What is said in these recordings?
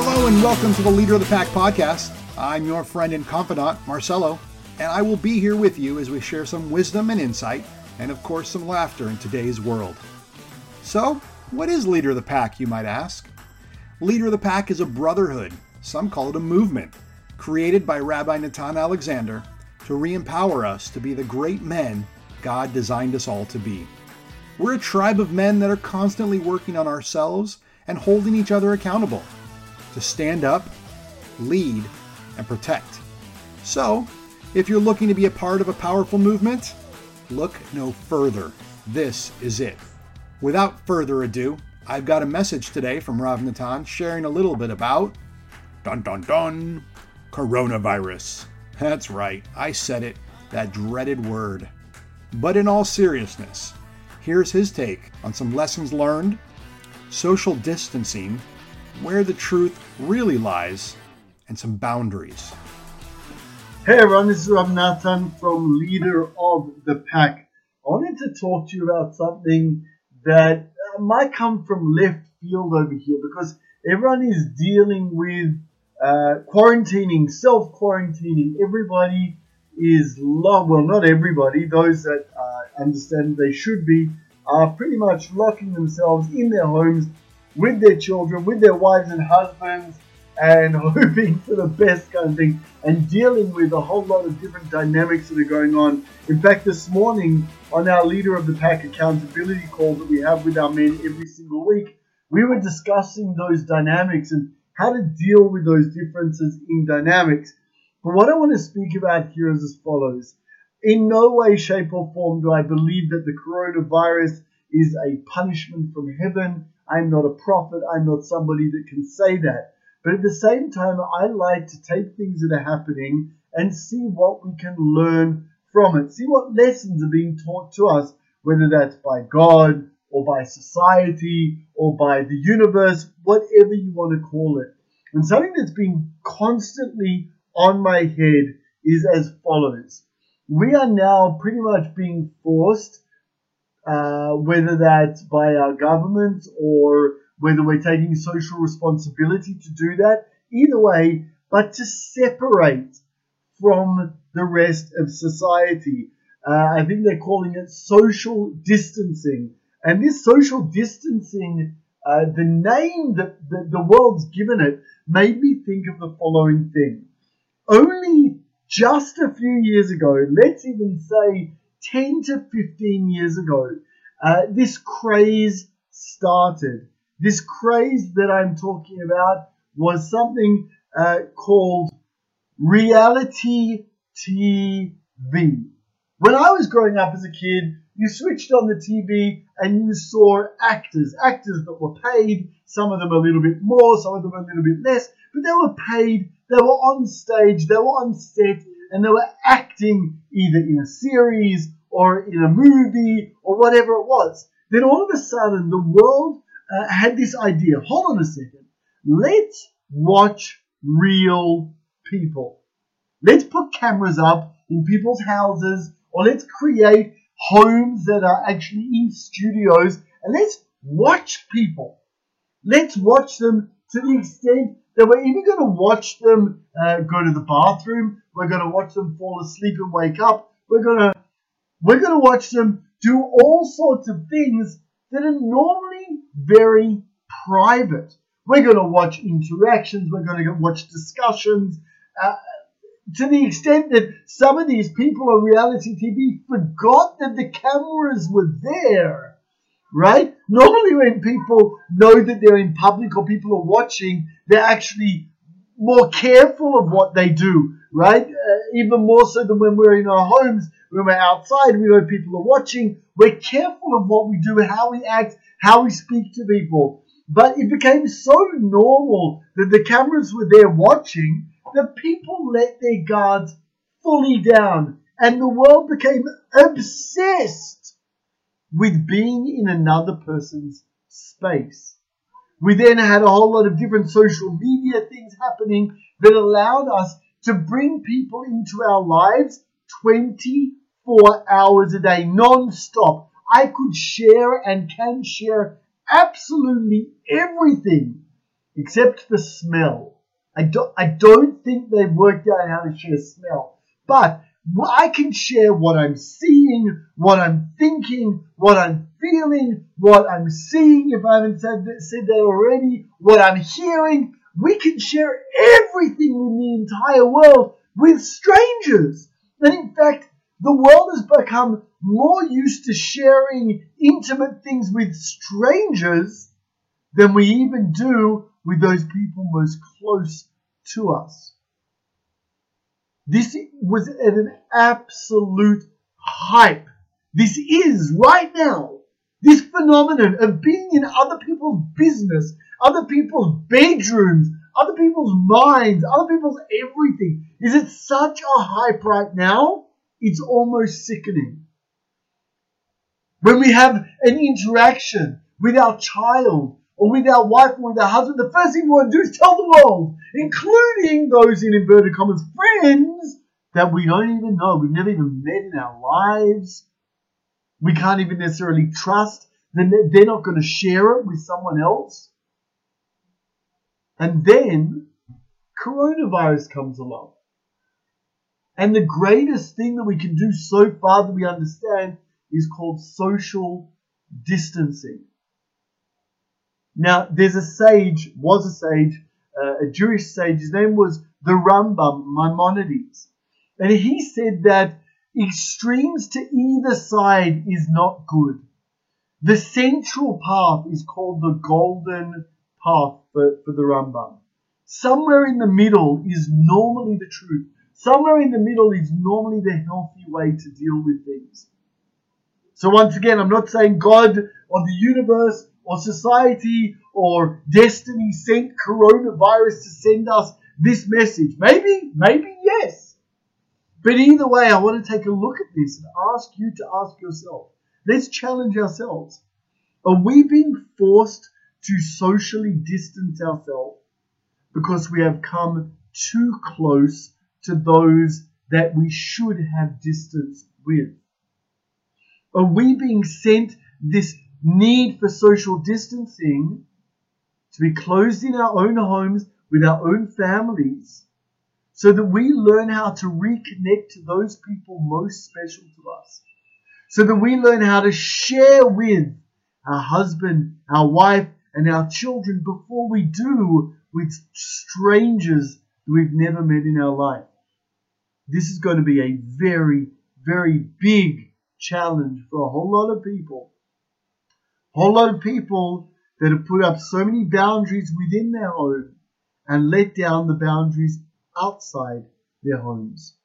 Hello and welcome to the Leader of the Pack podcast. I'm your friend and confidant, Marcelo, and I will be here with you as we share some wisdom and insight, and of course, some laughter in today's world. So, what is Leader of the Pack, you might ask? Leader of the Pack is a brotherhood, some call it a movement, created by Rabbi Natan Alexander to re empower us to be the great men God designed us all to be. We're a tribe of men that are constantly working on ourselves and holding each other accountable to stand up, lead, and protect. So, if you're looking to be a part of a powerful movement, look no further. This is it. Without further ado, I've got a message today from Rav Natan sharing a little bit about dun dun dun coronavirus. That's right, I said it, that dreaded word. But in all seriousness, here's his take on some lessons learned, social distancing, where the truth really lies, and some boundaries. Hey everyone, this is Rav Nathan from Leader of the Pack. I wanted to talk to you about something that uh, might come from left field over here because everyone is dealing with uh, quarantining, self quarantining. Everybody is locked. Well, not everybody. Those that uh, understand they should be are pretty much locking themselves in their homes with their children, with their wives and husbands, and hoping for the best kind of thing, and dealing with a whole lot of different dynamics that are going on. In fact, this morning on our Leader of the Pack accountability call that we have with our men every single week, we were discussing those dynamics and how to deal with those differences in dynamics. But what I want to speak about here is as follows. In no way, shape, or form do I believe that the coronavirus is a punishment from heaven. I'm not a prophet. I'm not somebody that can say that. But at the same time, I like to take things that are happening and see what we can learn from it. See what lessons are being taught to us, whether that's by God or by society or by the universe, whatever you want to call it. And something that's been constantly on my head is as follows. We are now pretty much being forced, uh, whether that's by our government or whether we're taking social responsibility to do that, either way, but to separate from the rest of society. Uh, I think they're calling it social distancing. And this social distancing, uh, the name that the, the world's given it, made me think of the following thing. Only just a few years ago, let's even say 10 to 15 years ago, uh, this craze started. This craze that I'm talking about was something uh, called reality TV. When I was growing up as a kid, you switched on the TV and you saw actors, actors that were paid, some of them a little bit more, some of them a little bit less, but they were paid, they were on stage, they were on set, and they were acting either in a series or in a movie or whatever it was. Then all of a sudden, the world uh, had this idea hold on a second, let's watch real people. Let's put cameras up in people's houses, or let's create homes that are actually in studios, and let's watch people. Let's watch them to the extent that we're even going to watch them uh, go to the bathroom. We're going to watch them fall asleep and wake up. We're going to we're going to watch them do all sorts of things that are normally very private. We're going to watch interactions. We're going to watch discussions. Uh, to the extent that some of these people on reality TV forgot that the cameras were there, right? Normally, when people know that they're in public or people are watching, they're actually more careful of what they do, right? Uh, even more so than when we're in our homes, when we're outside, we know people are watching. We're careful of what we do, how we act, how we speak to people. But it became so normal that the cameras were there watching that people let their guards fully down and the world became obsessed with being in another person's space. We then had a whole lot of different social media things happening that allowed us to bring people into our lives 24 hours a day, non stop. I could share and can share absolutely everything except the smell. I don't, I don't think they've worked out how to share smell. But I can share what I'm seeing, what I'm thinking, what I'm feeling, what I'm seeing, if I haven't said said that already, what I'm hearing. We can share everything in the entire world with strangers. And in fact, the world has become more used to sharing intimate things with strangers than we even do with those people most close to us. This was at an absolute hype. This is right now, this phenomenon of being in other people's business, other people's bedrooms, other people's minds, other people's everything. Is it such a hype right now? It's almost sickening. When we have an interaction with our child or with our wife or with our husband, the first thing we want to do is tell the world, including those in inverted commas friends that we don't even know, we've never even met in our lives. We can't even necessarily trust. Then they're not going to share it with someone else. And then coronavirus comes along. And the greatest thing that we can do so far that we understand is called social distancing. Now, there's a sage, was a sage, uh, a Jewish sage, his name was the Rambam Maimonides. And he said that extremes to either side is not good. The central path is called the golden path for, for the Rambam. Somewhere in the middle is normally the truth. Somewhere in the middle is normally the healthy way to deal with things. So once again, I'm not saying God or the universe or society or destiny sent coronavirus to send us this message. Maybe, maybe yes. But either way, I want to take a look at this and ask you to ask yourself. Let's challenge ourselves. Are we being forced to socially distance ourselves because we have come too close to those that we should have distance with? Are we being sent this need for social distancing to be closed in our own homes with our own families so that we learn how to reconnect to those people most special to us? So that we learn how to share with our husband, our wife, and our children before we do with strangers we've never met in our life. This is going to be a very, very big challenge for a whole lot of people. A whole lot of people that have put up so many boundaries within their home and let down the boundaries outside their homes.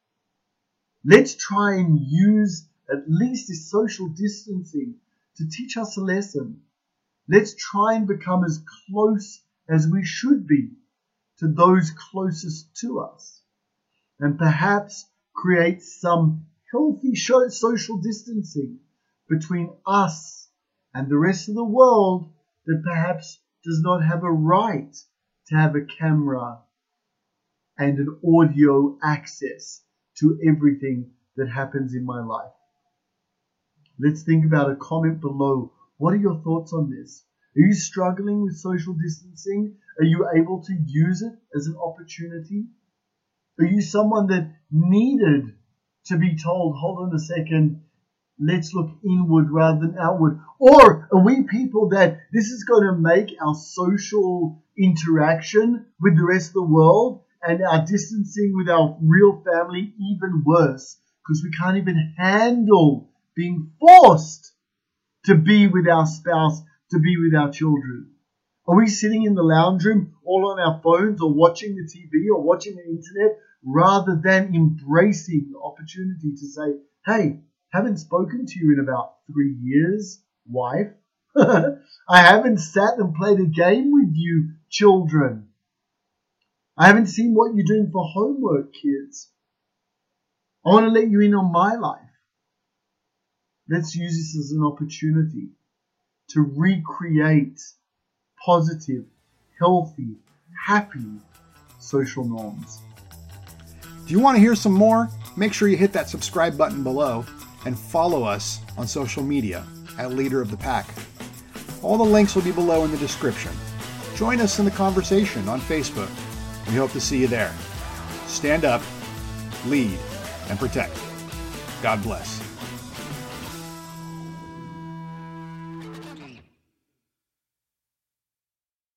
Let's try and use at least this social distancing to teach us a lesson. Let's try and become as close as we should be to those closest to us, and perhaps create some healthy social distancing between us and the rest of the world that perhaps does not have a right to have a camera and an audio access to everything that happens in my life. Let's think about a comment below. What are your thoughts on this? Are you struggling with social distancing? Are you able to use it as an opportunity? Are you someone that needed to be told, hold on a second, let's look inward rather than outward? Or are we people that this is going to make our social interaction with the rest of the world and our distancing with our real family even worse because we can't even handle being forced to be with our spouse, to be with our children? Are we sitting in the lounge room all on our phones or watching the TV or watching the internet rather than embracing the opportunity to say, hey, haven't spoken to you in about three years, wife. I haven't sat and played a game with you, children. I haven't seen what you're doing for homework, kids. I want to let you in on my life. Let's use this as an opportunity to recreate positive, healthy, happy social norms. Do you want to hear some more? Make sure you hit that subscribe button below and follow us on social media at Leader of the Pack. All the links will be below in the description. Join us in the conversation on Facebook. We hope to see you there. Stand up, lead, and protect. God bless.